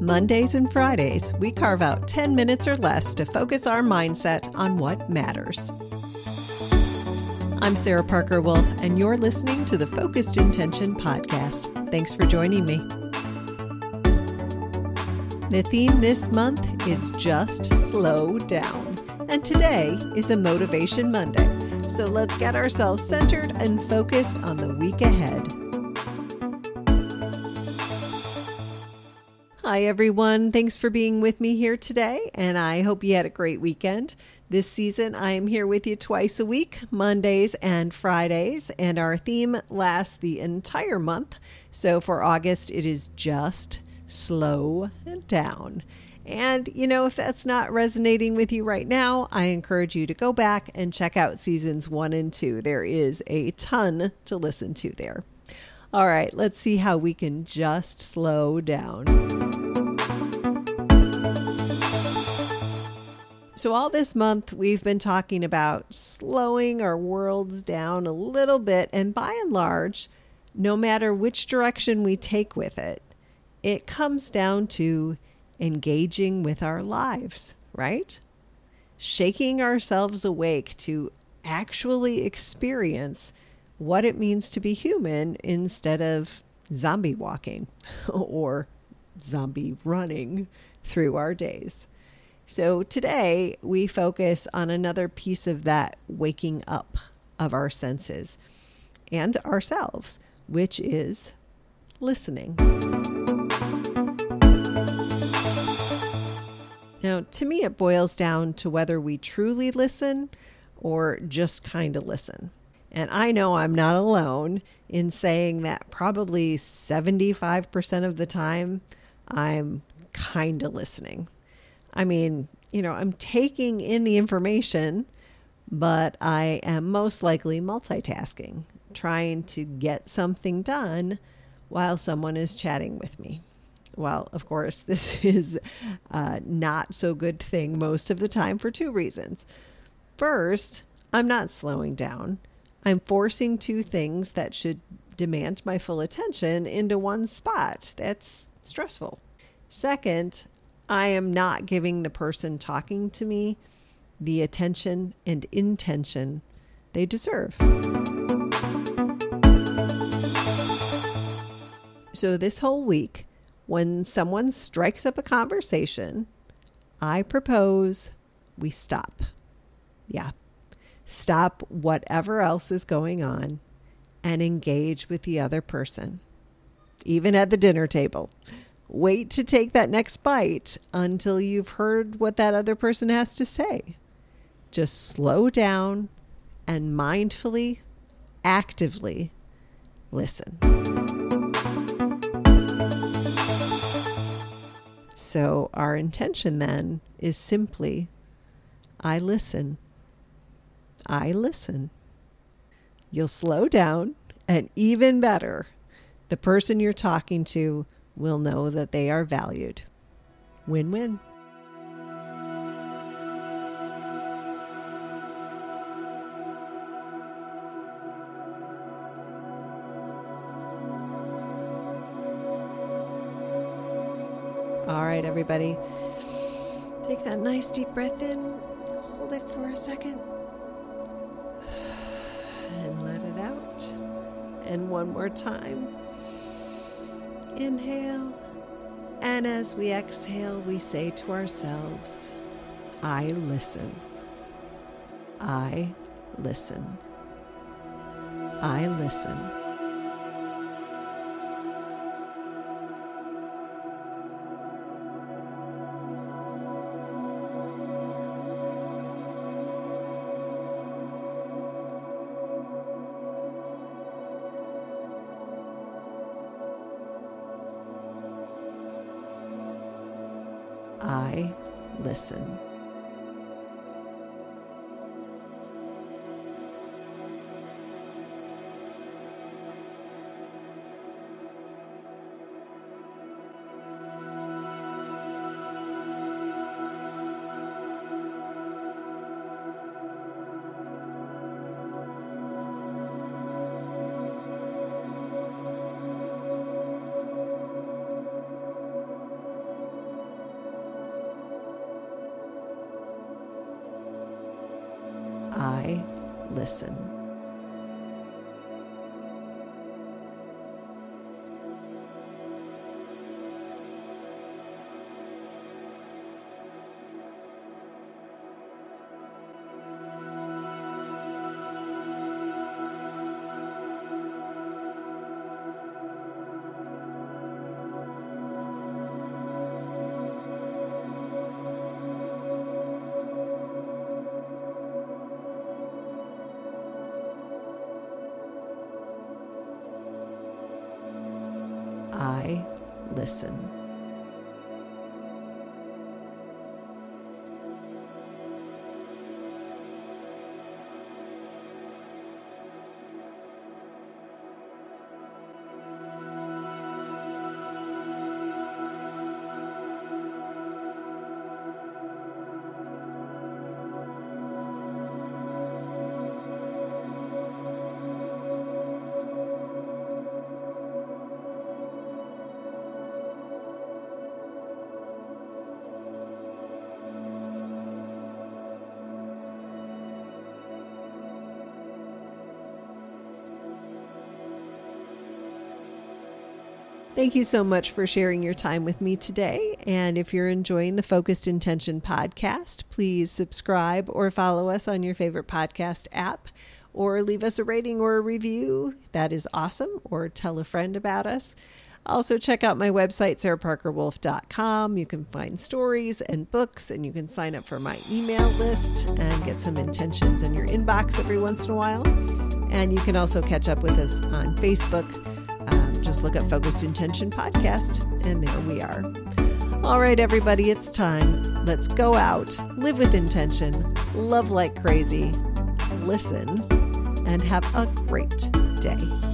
Mondays and Fridays, we carve out 10 minutes or less to focus our mindset on what matters. I'm Sarah Parker Wolf, and you're listening to the Focused Intention Podcast. Thanks for joining me. The theme this month is Just Slow Down, and today is a Motivation Monday. So let's get ourselves centered and focused on the week ahead. Hi, everyone. Thanks for being with me here today, and I hope you had a great weekend. This season, I am here with you twice a week, Mondays and Fridays, and our theme lasts the entire month. So for August, it is just slow down. And, you know, if that's not resonating with you right now, I encourage you to go back and check out seasons one and two. There is a ton to listen to there. All right, let's see how we can just slow down. So, all this month, we've been talking about slowing our worlds down a little bit. And by and large, no matter which direction we take with it, it comes down to engaging with our lives, right? Shaking ourselves awake to actually experience what it means to be human instead of zombie walking or zombie running through our days. So today we focus on another piece of that waking up of our senses and ourselves, which is listening. Now, to me, it boils down to whether we truly listen or just kind of listen. And I know I'm not alone in saying that probably 75% of the time I'm kind of listening. I mean, you know, I'm taking in the information, but I am most likely multitasking, trying to get something done while someone is chatting with me. Well, of course, this is not so good thing most of the time for two reasons. First, I'm not slowing down. I'm forcing two things that should demand my full attention into one spot. That's stressful. Second, I am not giving the person talking to me the attention and intention they deserve. So, this whole week, when someone strikes up a conversation, I propose we stop. Yeah, Stop whatever else is going on and engage with the other person, even at the dinner table. Wait to take that next bite until you've heard what that other person has to say. Just slow down and mindfully, actively listen. So, our intention then is simply I listen. I listen. You'll slow down, and even better, the person you're talking to will know that they are valued. Win win. All right, everybody. Take that nice deep breath in. Hold it for a second and let it out. And one more time. Inhale. And as we exhale, we say to ourselves, I listen. I listen. I listen. I listen. Listen. I listen. Thank you so much for sharing your time with me today. And if you're enjoying the Focused Intention podcast, please subscribe or follow us on your favorite podcast app or leave us a rating or a review. That is awesome. Or tell a friend about us. Also, check out my website, sarahparkerwolf.com. You can find stories and books, and you can sign up for my email list and get some intentions in your inbox every once in a while. And you can also catch up with us on Facebook. Just look up Focused Intention Podcast, and there we are. All right, everybody, it's time. Let's go out, live with intention, love like crazy, listen, and have a great day.